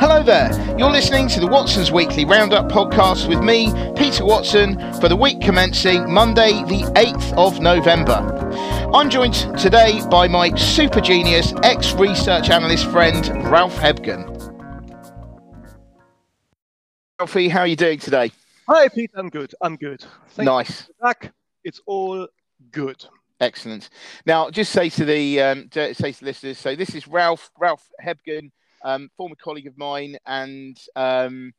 Hello there. You're listening to the Watson's Weekly Roundup podcast with me, Peter Watson, for the week commencing Monday, the 8th of November. I'm joined today by my super genius ex research analyst friend, Ralph Hebgen. Ralphie, how are you doing today? Hi, Pete. I'm good. I'm good. Thank nice. back. It's all good. Excellent. Now, just say to the um, say to listeners. So this is Ralph Ralph Hebgen um, former colleague of mine and um,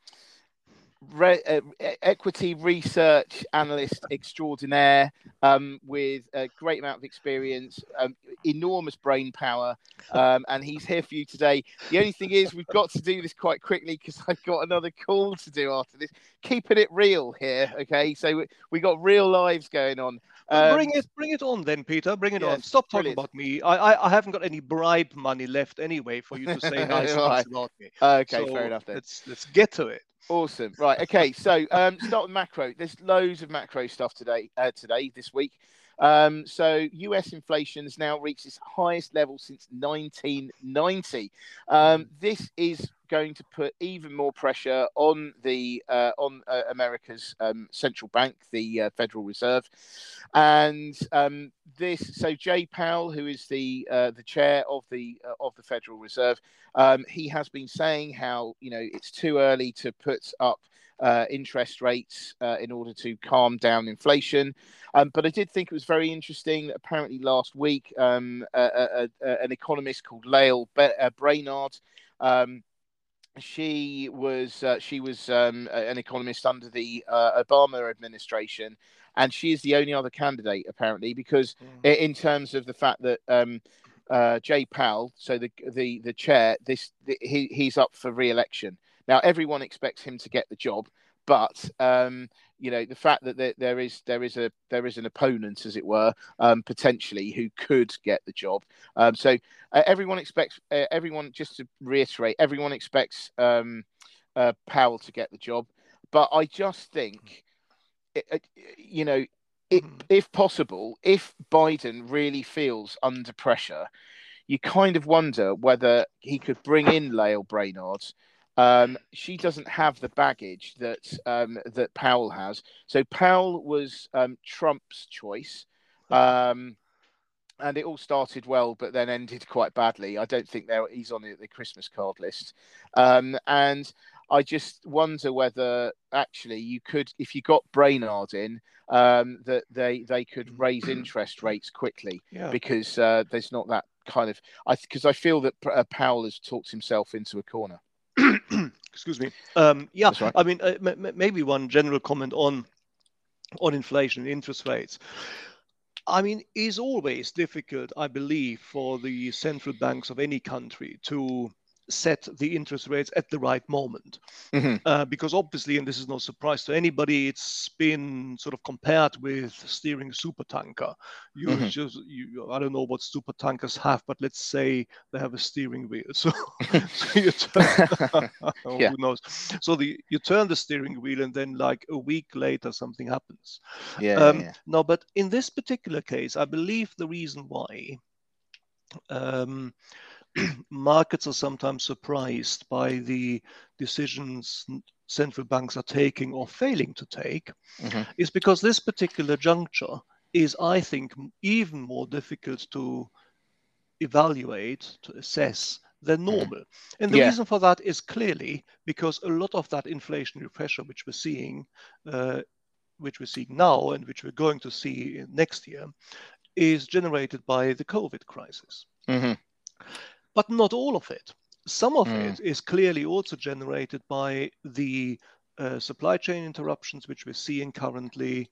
re- uh, equity research analyst extraordinaire um, with a great amount of experience, um, enormous brain power, um, and he's here for you today. The only thing is, we've got to do this quite quickly because I've got another call to do after this. Keeping it real here, okay? So we, we got real lives going on. Um, bring it, bring it on, then, Peter. Bring it yes, on. Stop talking brilliant. about me. I, I, I, haven't got any bribe money left anyway for you to say nice right. things about me. Okay, so fair enough. Then. Let's let's get to it. Awesome. Right. Okay. So um, start with macro. There's loads of macro stuff today. Uh, today, this week. Um, so US inflation has now reached its highest level since 1990. Um, this is going to put even more pressure on the uh, on uh, America's um, central bank, the uh, Federal Reserve, and um, this. So Jay Powell, who is the uh, the chair of the uh, of the Federal Reserve, um, he has been saying how you know it's too early to put up uh, interest rates uh, in order to calm down inflation. Um, but I did think it was very interesting that apparently last week, um, an economist called Lael Brainard. Um, she was uh, she was um, an economist under the uh, Obama administration, and she is the only other candidate apparently because mm. in terms of the fact that um, uh, Jay Powell, so the the the chair, this the, he he's up for re-election. Now everyone expects him to get the job, but um, you know the fact that there, there is there is a there is an opponent, as it were, um, potentially who could get the job. Um, so uh, everyone expects uh, everyone just to reiterate, everyone expects um, uh, Powell to get the job, but I just think, it, it, you know, it, mm-hmm. if possible, if Biden really feels under pressure, you kind of wonder whether he could bring in Lael Brainard. Um, she doesn't have the baggage that um, that Powell has. So Powell was um, Trump's choice, um, and it all started well, but then ended quite badly. I don't think he's on the, the Christmas card list, um, and I just wonder whether actually you could, if you got Brainard in, um, that they they could raise interest rates quickly yeah. because uh, there's not that kind of I because I feel that uh, Powell has talked himself into a corner. Excuse me. Um, yeah, right. I mean, uh, m- maybe one general comment on on inflation, and interest rates. I mean, it's always difficult, I believe, for the central banks of any country to set the interest rates at the right moment. Mm-hmm. Uh, because obviously, and this is no surprise to anybody, it's been sort of compared with steering a super tanker. You mm-hmm. just, you, I don't know what super tankers have, but let's say they have a steering wheel. So, so you turn, yeah. who knows? So the you turn the steering wheel, and then like a week later, something happens. Yeah. Um, yeah. No, but in this particular case, I believe the reason why. Um, markets are sometimes surprised by the decisions central banks are taking or failing to take mm-hmm. is because this particular juncture is, I think, even more difficult to evaluate, to assess than mm-hmm. normal. And the yeah. reason for that is clearly because a lot of that inflationary pressure which we're seeing, uh, which we're seeing now and which we're going to see next year, is generated by the COVID crisis. Mm-hmm but not all of it. Some of mm. it is clearly also generated by the uh, supply chain interruptions which we're seeing currently.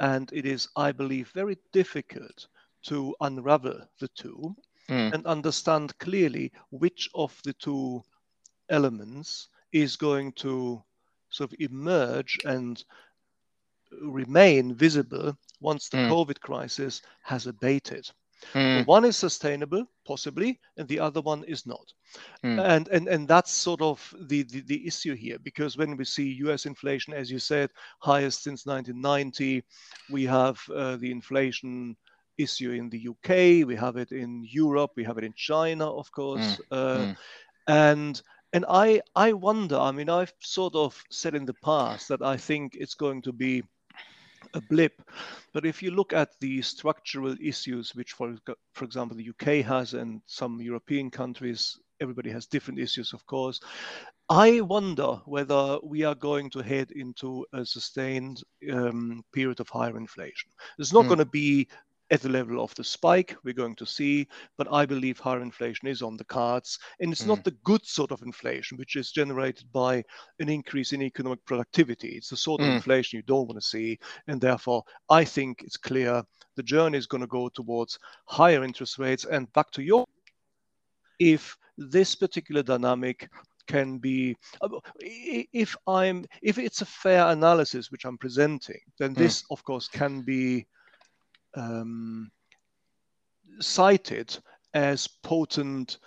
And it is, I believe, very difficult to unravel the two mm. and understand clearly which of the two elements is going to sort of emerge and remain visible once the mm. COVID crisis has abated. Mm. One is sustainable, possibly, and the other one is not. Mm. And, and and that's sort of the, the, the issue here, because when we see U.S. inflation, as you said, highest since 1990, we have uh, the inflation issue in the UK, we have it in Europe, we have it in China, of course, mm. Uh, mm. and and I I wonder. I mean, I've sort of said in the past that I think it's going to be a blip. But if you look at the structural issues, which, for, for example, the UK has and some European countries, everybody has different issues, of course. I wonder whether we are going to head into a sustained um, period of higher inflation. It's not mm. going to be at the level of the spike we're going to see. But I believe higher inflation is on the cards. And it's mm. not the good sort of inflation, which is generated by an increase in economic productivity. It's the sort of mm. inflation you don't want to see. And therefore, I think it's clear the journey is going to go towards higher interest rates. And back to your, if this particular dynamic can be uh, if i'm if it's a fair analysis which i'm presenting then mm. this mm. of course can be um, cited as potent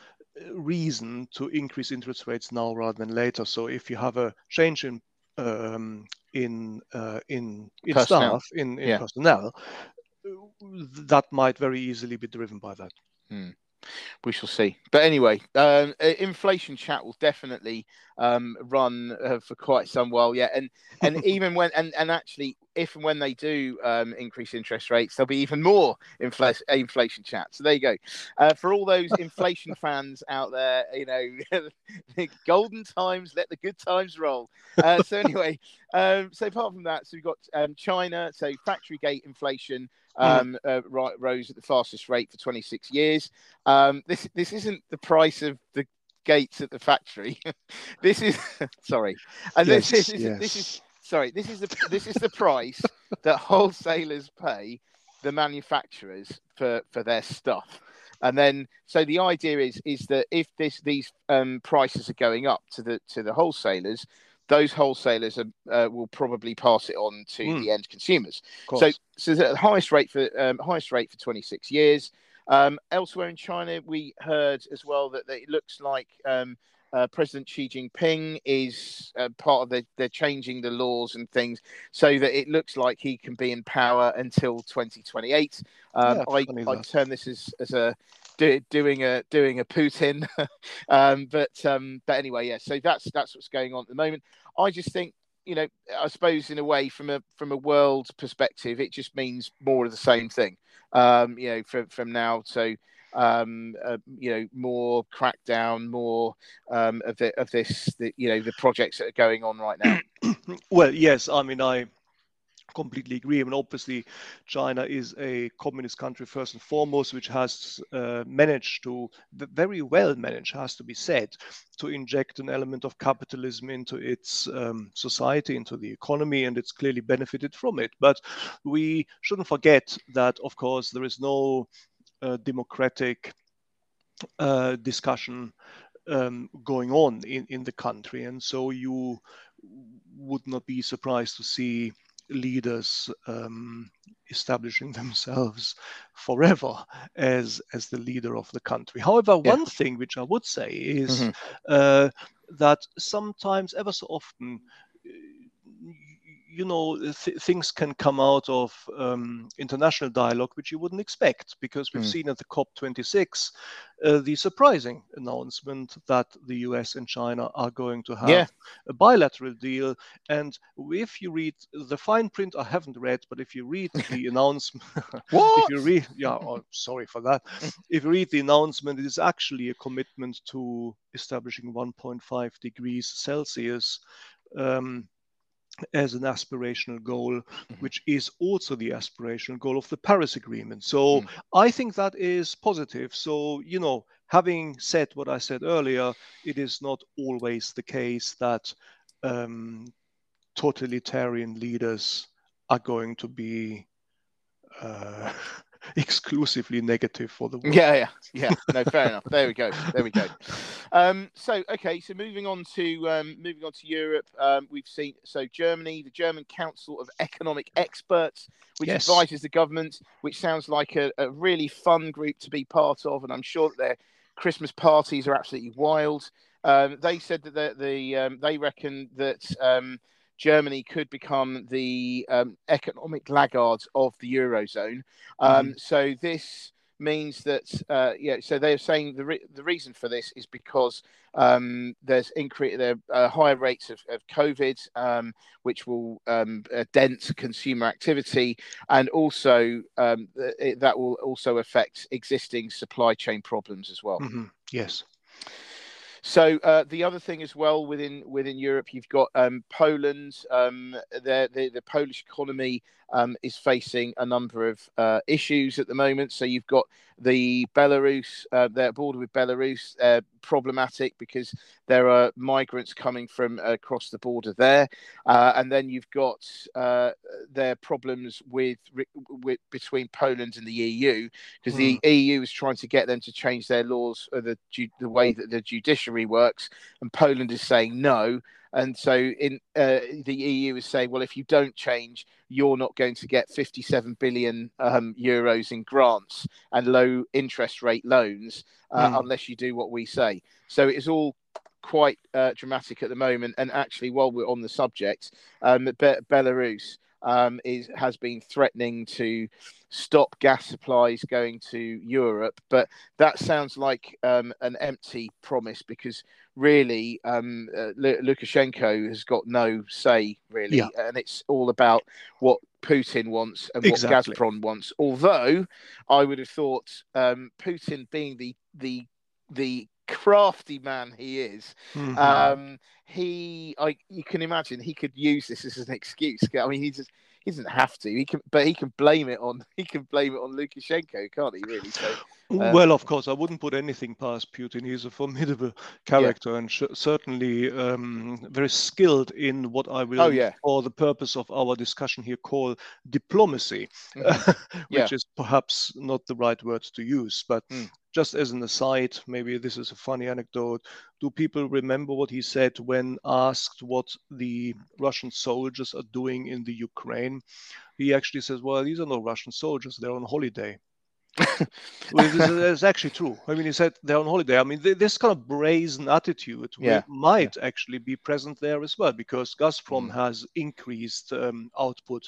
reason to increase interest rates now rather than later. So if you have a change in um, in uh, in in personnel. staff in, in yeah. personnel, that might very easily be driven by that. Hmm we shall see. But anyway, um, inflation chat will definitely um, run uh, for quite some while yet. And and even when and, and actually, if and when they do um, increase interest rates, there'll be even more infl- inflation chat. So there you go. Uh, for all those inflation fans out there, you know, golden times, let the good times roll. Uh, so anyway, um, so apart from that, so we've got um, China, so factory gate inflation. Hmm. um, uh, rose at the fastest rate for 26 years. Um, this this isn't the price of the gates at the factory. this is sorry, and yes, this, is, yes. this is sorry. This is the this is the price that wholesalers pay the manufacturers for for their stuff. And then, so the idea is is that if this these um, prices are going up to the to the wholesalers, those wholesalers are, uh, will probably pass it on to mm. the end consumers. So, so the highest rate for um, highest rate for 26 years. Um, elsewhere in China, we heard as well that, that it looks like um, uh, President Xi Jinping is uh, part of the, they're changing the laws and things so that it looks like he can be in power until 2028. Um, yeah, I, I term this as, as a do, doing a doing a Putin, um, but um, but anyway, yeah. So that's that's what's going on at the moment. I just think you know, I suppose in a way, from a from a world perspective, it just means more of the same thing. Um, you know, from from now to um, uh, you know, more crackdown, more um, of the, of this, the, you know, the projects that are going on right now. well, yes, I mean, I completely agree. I mean, obviously, China is a communist country first and foremost, which has uh, managed to very well managed, has to be said, to inject an element of capitalism into its um, society, into the economy, and it's clearly benefited from it. But we shouldn't forget that, of course, there is no uh, democratic uh, discussion um, going on in, in the country. And so you would not be surprised to see leaders um, establishing themselves forever as as the leader of the country. However, yeah. one thing which I would say is mm-hmm. uh, that sometimes, ever so often, you know th- things can come out of um, international dialogue which you wouldn't expect because we've mm. seen at the COP26 uh, the surprising announcement that the US and China are going to have yeah. a bilateral deal. And if you read the fine print, I haven't read, but if you read the announcement, if you read, yeah, oh, sorry for that. if you read the announcement, it is actually a commitment to establishing 1.5 degrees Celsius. Um, as an aspirational goal, mm-hmm. which is also the aspirational goal of the Paris Agreement. So mm. I think that is positive. So, you know, having said what I said earlier, it is not always the case that um, totalitarian leaders are going to be. Uh, exclusively negative for the world. Yeah, yeah, yeah. No, fair enough. There we go. There we go. Um, so, okay, so moving on to um, moving on to Europe, um, we've seen so Germany, the German Council of Economic Experts, which yes. advises the government, which sounds like a, a, really fun group to be part of, and I'm sure that their Christmas parties are absolutely wild. Um, they said that the, the um, they reckon that um, Germany could become the um, economic laggards of the eurozone. Um, mm. So this means that uh, yeah. So they're saying the re- the reason for this is because um, there's increase there uh, higher rates of, of COVID, um, which will um, uh, dent consumer activity, and also um, it, that will also affect existing supply chain problems as well. Mm-hmm. Yes. So uh, the other thing as well within within Europe, you've got um, Poland. Um, the, the, the Polish economy um, is facing a number of uh, issues at the moment. So you've got the Belarus, uh, their border with Belarus, uh, problematic because there are migrants coming from across the border there, uh, and then you've got uh, their problems with, with between Poland and the EU because mm. the hmm. EU is trying to get them to change their laws, or the the way that the judiciary works, and Poland is saying no. And so in uh, the EU is saying, well, if you don't change, you're not going to get 57 billion um, euros in grants and low interest rate loans uh, mm. unless you do what we say. So it's all quite uh, dramatic at the moment. And actually, while we're on the subject, um, Be- Belarus um, is has been threatening to stop gas supplies going to Europe, but that sounds like um, an empty promise because really um, uh, Lukashenko has got no say really, yeah. and it's all about what Putin wants and exactly. what Gazprom wants. Although I would have thought um, Putin being the the the crafty man he is, mm-hmm. um, he I you can imagine he could use this as an excuse. I mean, he just he doesn't have to. He can, but he can blame it on he can blame it on Lukashenko, can't he? Really? So, um, well, of course, I wouldn't put anything past Putin. He's a formidable character yeah. and sh- certainly um, very skilled in what I will, oh, yeah. for the purpose of our discussion here, call diplomacy, mm-hmm. which yeah. is perhaps not the right word to use, but. Mm just as an aside, maybe this is a funny anecdote. Do people remember what he said when asked what the Russian soldiers are doing in the Ukraine? He actually says, Well, these are no Russian soldiers, they're on holiday. well, this is actually true. I mean, he said they're on holiday. I mean, this kind of brazen attitude yeah. might yeah. actually be present there as well because Gazprom mm. has increased um, output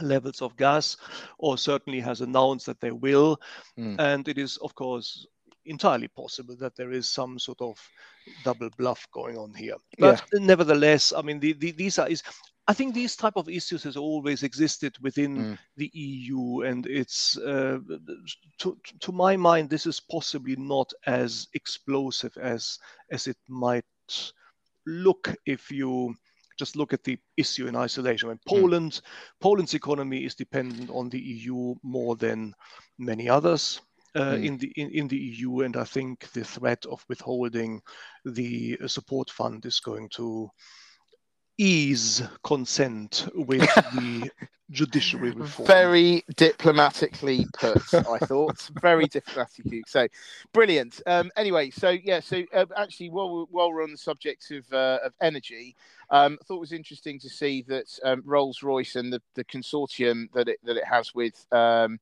levels of gas, or certainly has announced that they will. Mm. And it is, of course, entirely possible that there is some sort of double bluff going on here. But yeah. nevertheless, I mean, the, the, these are is. I think these type of issues has always existed within mm. the EU, and it's uh, to to my mind, this is possibly not as explosive as as it might look if you just look at the issue in isolation. When hmm. Poland, mm. Poland's economy is dependent on the EU more than many others. Uh, mm. in the in, in the EU, and I think the threat of withholding the support fund is going to ease consent with the judiciary reform. Very diplomatically put, I thought. Very diplomatically. So, brilliant. Um, anyway, so yeah, so uh, actually, while we're, while we're on the subject of uh, of energy, um, I thought it was interesting to see that um, Rolls Royce and the, the consortium that it that it has with. Um,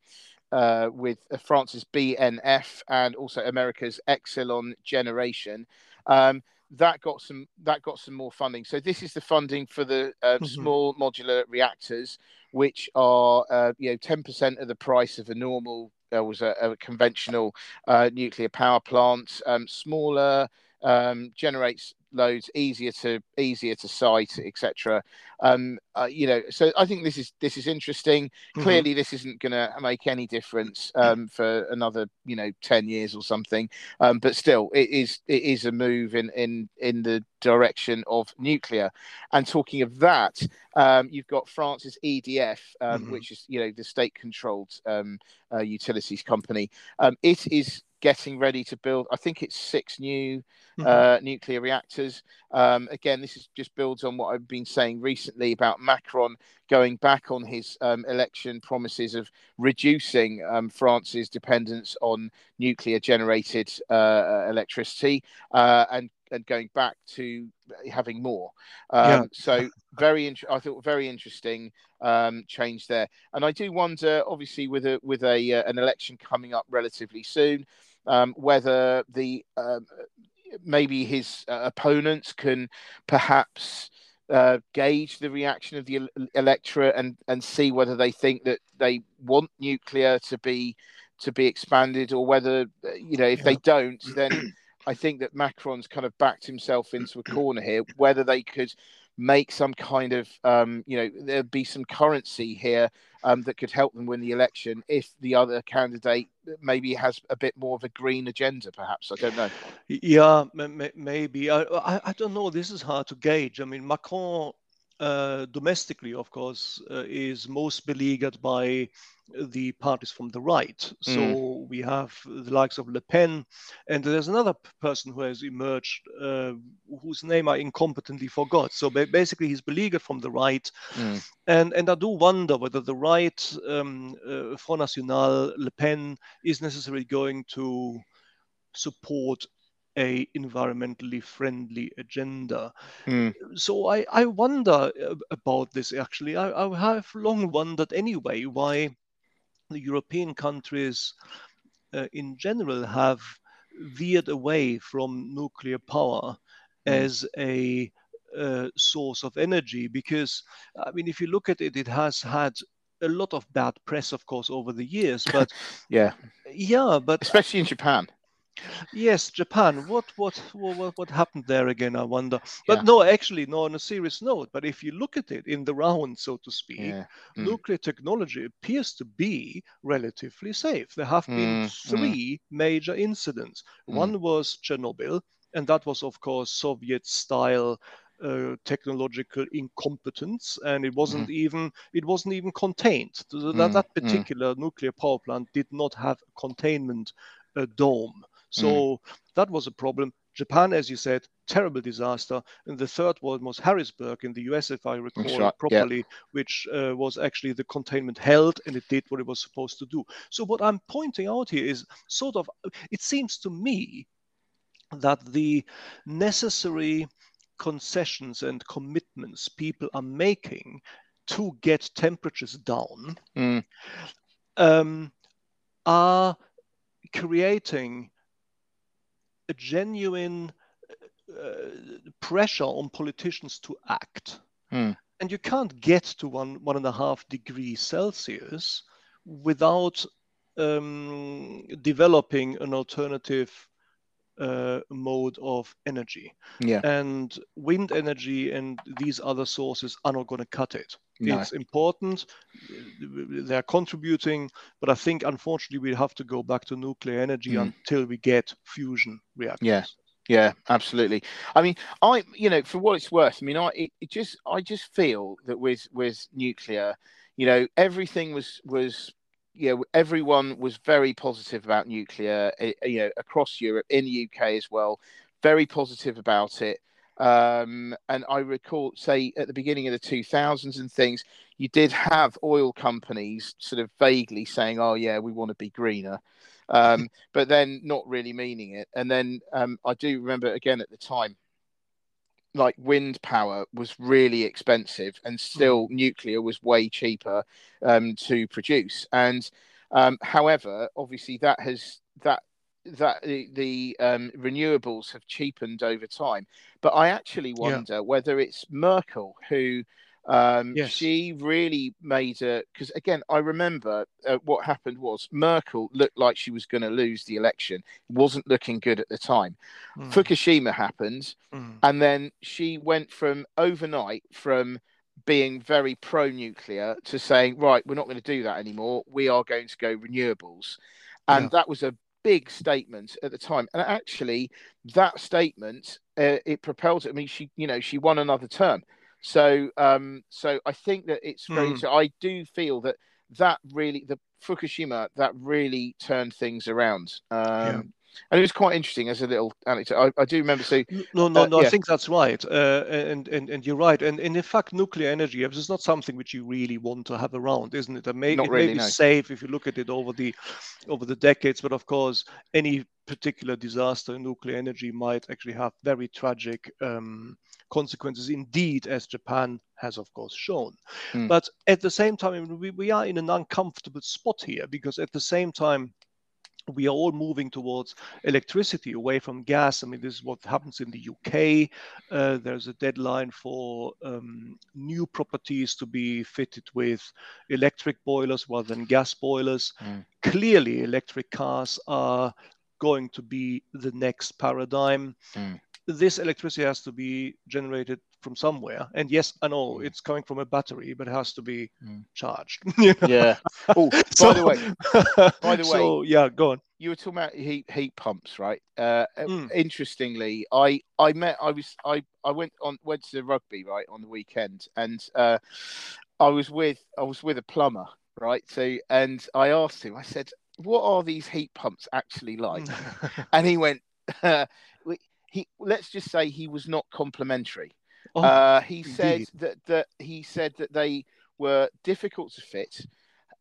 uh, with France's BNF and also America's Exelon Generation, um, that got some that got some more funding. So this is the funding for the uh, mm-hmm. small modular reactors, which are uh, you know ten percent of the price of a normal uh, was a, a conventional uh, nuclear power plant. Um, smaller um, generates loads easier to easier to site etc um uh, you know so i think this is this is interesting. Mm-hmm. clearly this isn't going to make any difference um for another you know 10 years or something. Um but still it is it is a move in in in the direction of nuclear. And talking of that um you've got france's edf um, mm-hmm. which is you know the state controlled um uh, utilities company. Um it is getting ready to build. I think it's six new mm-hmm. uh, nuclear reactors. Um, again, this is just builds on what I've been saying recently about Macron going back on his um, election promises of reducing um, France's dependence on nuclear generated uh, uh electricity uh, and and going back to having more. Um, yeah. So very, int- I thought very interesting um, change there. And I do wonder, obviously, with a with a uh, an election coming up relatively soon, um, whether the um, maybe his uh, opponents can perhaps uh, gauge the reaction of the electorate and and see whether they think that they want nuclear to be to be expanded or whether you know if yeah. they don't then I think that Macron's kind of backed himself into a corner here whether they could make some kind of um, you know there'd be some currency here um, that could help them win the election if the other candidate maybe has a bit more of a green agenda perhaps. I don't know. Yeah maybe. I, I don't know. This is hard to gauge. I mean macron uh, domestically, of course, uh, is most beleaguered by the parties from the right. So mm. we have the likes of Le Pen, and there's another person who has emerged uh, whose name I incompetently forgot. So basically, he's beleaguered from the right, mm. and and I do wonder whether the right um, uh, Front National Le Pen is necessarily going to support a environmentally friendly agenda. Mm. So I, I wonder uh, about this actually. I, I have long wondered anyway why the European countries uh, in general have veered away from nuclear power mm. as a uh, source of energy because I mean if you look at it it has had a lot of bad press of course over the years but yeah yeah but especially in Japan Yes, Japan. What what what what happened there again? I wonder. But yeah. no, actually, no. On a serious note, but if you look at it in the round, so to speak, yeah. mm. nuclear technology appears to be relatively safe. There have been mm. mm. three mm. major incidents. Mm. One was Chernobyl, and that was, of course, Soviet-style uh, technological incompetence, and it wasn't mm. even it wasn't even contained. That, mm. that particular nuclear power plant did not have a containment uh, dome. So mm. that was a problem. Japan, as you said, terrible disaster. And the third one was Harrisburg in the US, if I recall right. properly, yeah. which uh, was actually the containment held and it did what it was supposed to do. So, what I'm pointing out here is sort of, it seems to me that the necessary concessions and commitments people are making to get temperatures down mm. um, are creating a genuine uh, pressure on politicians to act. Hmm. And you can't get to one one and a half degrees Celsius without um, developing an alternative uh, mode of energy. Yeah. And wind energy and these other sources are not going to cut it. No. It's important. They're contributing, but I think unfortunately we have to go back to nuclear energy mm. until we get fusion reactors. Yeah. Yeah, absolutely. I mean, I, you know, for what it's worth, I mean, I it, it just, I just feel that with with nuclear, you know, everything was was you know, everyone was very positive about nuclear, eh, you know, across Europe, in the UK as well, very positive about it. Um, and I recall, say, at the beginning of the 2000s and things, you did have oil companies sort of vaguely saying, "Oh yeah, we want to be greener," um, but then not really meaning it. And then um, I do remember again at the time, like wind power was really expensive, and still mm. nuclear was way cheaper um, to produce. And um, however, obviously that has that that the, the um, renewables have cheapened over time. But I actually wonder yeah. whether it's Merkel who um, yes. She really made a because again, I remember uh, what happened was Merkel looked like she was going to lose the election. Wasn't looking good at the time. Mm. Fukushima happened, mm. and then she went from overnight from being very pro-nuclear to saying, right, we're not going to do that anymore. We are going to go renewables, and yeah. that was a big statement at the time. And actually, that statement uh, it propelled. I mean, she you know she won another term. So, um, so I think that it's very. Mm. I do feel that that really the Fukushima that really turned things around. Um. And it was quite interesting as a little anecdote. I, I do remember saying. No, no, uh, no. Yeah. I think that's right, uh, and, and and you're right. And, and in fact, nuclear energy is not something which you really want to have around, isn't it? it may, not it really, may be no. safe if you look at it over the over the decades, but of course, any particular disaster in nuclear energy might actually have very tragic um, consequences indeed, as Japan has, of course, shown. Mm. But at the same time, we, we are in an uncomfortable spot here because at the same time, we are all moving towards electricity away from gas. I mean, this is what happens in the UK. Uh, there's a deadline for um, new properties to be fitted with electric boilers rather than gas boilers. Mm. Clearly, electric cars are going to be the next paradigm. Mm. This electricity has to be generated from somewhere. And yes, I know mm. it's coming from a battery, but it has to be mm. charged. you know? Yeah. Oh, by so, the way, by the way, so, yeah, go on. You were talking about heat heat pumps, right? Uh, mm. Interestingly, I I met I was I I went on went to the rugby right on the weekend, and uh, I was with I was with a plumber, right? So and I asked him, I said, "What are these heat pumps actually like?" and he went. Uh, he let's just say he was not complimentary Oh, uh, he indeed. said that, that he said that they were difficult to fit.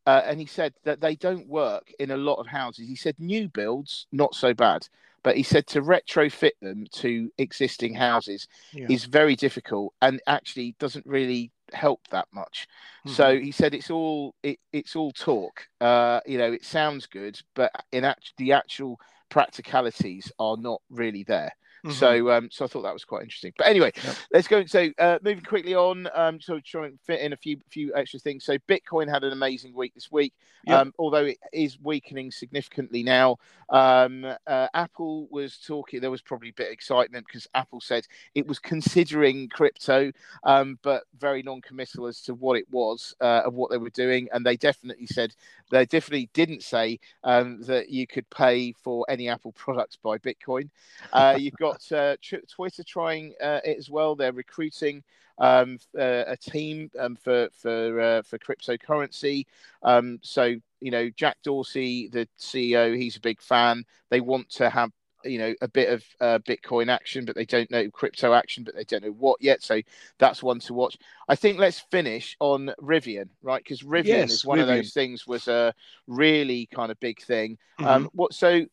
Uh, and he said that they don't work in a lot of houses. He said new builds, not so bad, but he said to retrofit them to existing houses yeah. is very difficult and actually doesn't really help that much. Mm-hmm. So he said it's all it, it's all talk. Uh, you know, it sounds good, but in act- the actual practicalities are not really there. Mm-hmm. So, um, so I thought that was quite interesting. But anyway, yep. let's go. So, uh, moving quickly on, um, so try and fit in a few few extra things. So, Bitcoin had an amazing week this week, yep. um, although it is weakening significantly now. Um, uh, Apple was talking. There was probably a bit of excitement because Apple said it was considering crypto, um, but very non-committal as to what it was uh, and what they were doing. And they definitely said they definitely didn't say um, that you could pay for any Apple products by Bitcoin. Uh, you've got got uh, Twitter trying uh, it as well. They're recruiting um, uh, a team um, for for uh, for cryptocurrency. Um, so you know, Jack Dorsey, the CEO, he's a big fan. They want to have you know a bit of uh, bitcoin action but they don't know crypto action but they don't know what yet so that's one to watch i think let's finish on rivian right because rivian yes, is one rivian. of those things was a really kind of big thing mm-hmm. um what so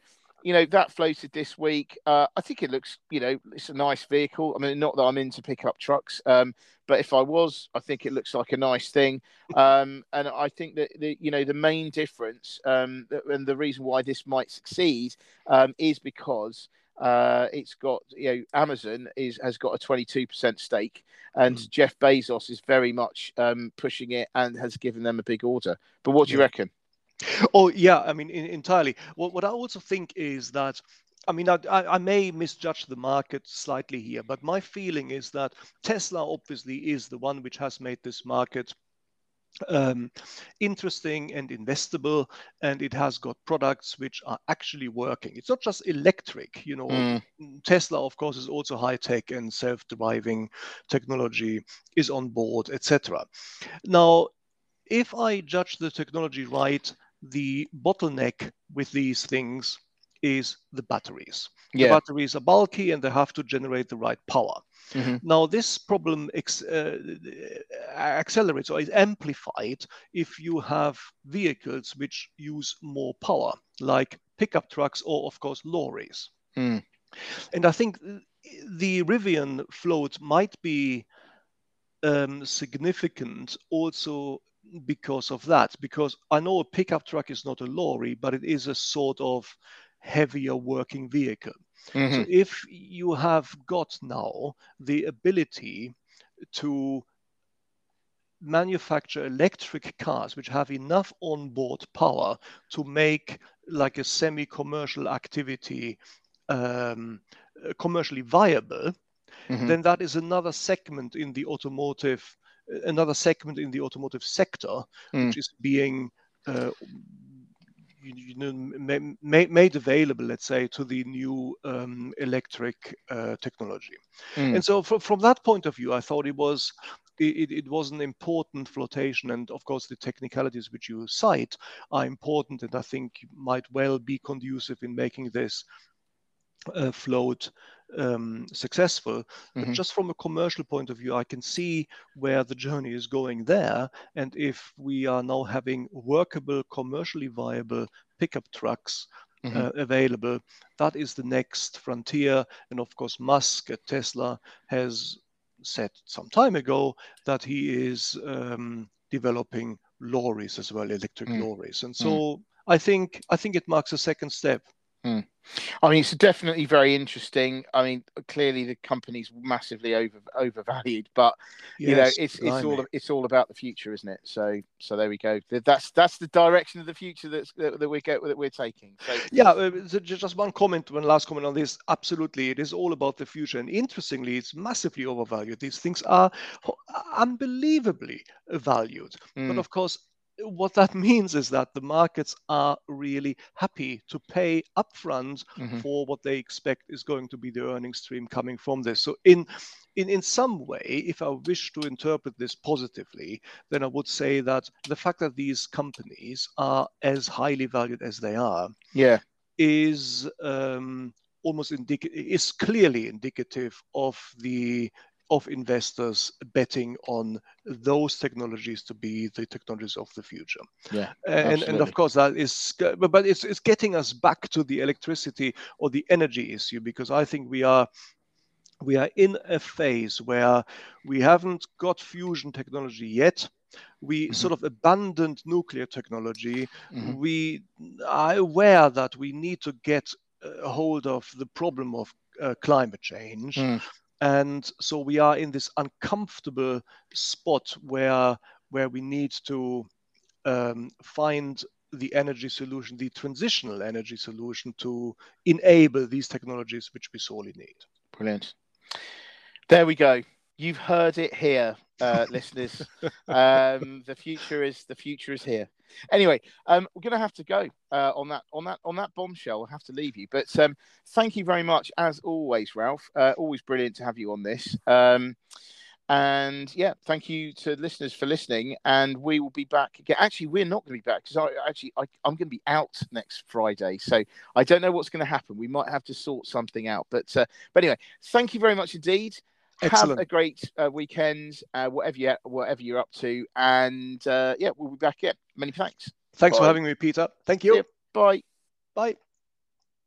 you know that floated this week. Uh, I think it looks, you know, it's a nice vehicle. I mean, not that I'm into pickup trucks, um, but if I was, I think it looks like a nice thing. Um, and I think that the, you know, the main difference um, and the reason why this might succeed um, is because uh, it's got you know Amazon is has got a 22% stake, and mm. Jeff Bezos is very much um, pushing it and has given them a big order. But what do you reckon? Oh yeah, I mean in, entirely. What what I also think is that I mean, I, I, may misjudge the market slightly here, but my feeling is that Tesla obviously is the one which has made this market um, interesting and investable, and it has got products which are actually working. It's not just electric, you know. Mm. Tesla, of course, is also high tech and self-driving technology is on board, etc. Now, if I judge the technology right, the bottleneck with these things is the batteries. Yeah. The batteries are bulky and they have to generate the right power. Mm-hmm. Now, this problem ex- uh, accelerates or is amplified if you have vehicles which use more power, like pickup trucks or, of course, lorries. Mm. And I think the Rivian float might be um, significant also because of that. Because I know a pickup truck is not a lorry, but it is a sort of heavier working vehicle. Mm-hmm. So if you have got now the ability to manufacture electric cars which have enough onboard power to make like a semi-commercial activity um, commercially viable, mm-hmm. then that is another segment in the automotive another segment in the automotive sector, mm. which is being uh, you know, made, made available, let's say, to the new um, electric uh, technology. Mm. And so, from, from that point of view, I thought it was it, it, was an important flotation, and of course, the technicalities which you cite are important, and I think might well be conducive in making this uh, float um, successful. Mm-hmm. But just from a commercial point of view, I can see where the journey is going there. And if we are now having workable, commercially viable pickup trucks mm-hmm. uh, available, that is the next frontier. And of course, Musk at Tesla has said some time ago that he is um, developing lorries as well, electric mm. lorries. And so mm. I think I think it marks a second step. Hmm. I mean, it's definitely very interesting. I mean, clearly the company's massively over overvalued, but you know, it's it's all it's all about the future, isn't it? So so there we go. That's that's the direction of the future that's that, that we get that we're taking. So yeah, uh, just one comment, one last comment on this. Absolutely, it is all about the future, and interestingly, it's massively overvalued. These things are unbelievably valued, mm. but hmm. of course, what that means is that the markets are really happy to pay upfront mm-hmm. for what they expect is going to be the earnings stream coming from this. So in in, in some way, if I wish to interpret this positively, then I would say that the fact that these companies are as highly valued as they are, yeah, is um, almost indic- is clearly indicative of the of investors betting on those technologies to be the technologies of the future. Yeah, and and of course that is, but it's it's getting us back to the electricity or the energy issue because I think we are we are in a phase where we haven't got fusion technology yet. We mm-hmm. sort of abandoned nuclear technology. Mm-hmm. We are aware that we need to get a hold of the problem of uh, climate change. Mm and so we are in this uncomfortable spot where where we need to um, find the energy solution, the transitional energy solution to enable these technologies which we sorely need. Brilliant. There we go. You've heard it here, uh, listeners. Um, the future is the future is here. Anyway, um, we're going to have to go uh, on that on that on that bombshell. We'll have to leave you, but um, thank you very much as always, Ralph. Uh, always brilliant to have you on this. Um, and yeah, thank you to listeners for listening. And we will be back again. Actually, we're not going to be back because I actually I, am going to be out next Friday, so I don't know what's going to happen. We might have to sort something out. But uh, but anyway, thank you very much indeed. Excellent. Have a great uh, weekend, uh, whatever you whatever you're up to, and uh, yeah, we'll be back again. Many thanks. Thanks Bye. for having me, Peter. Thank you. Bye. Bye.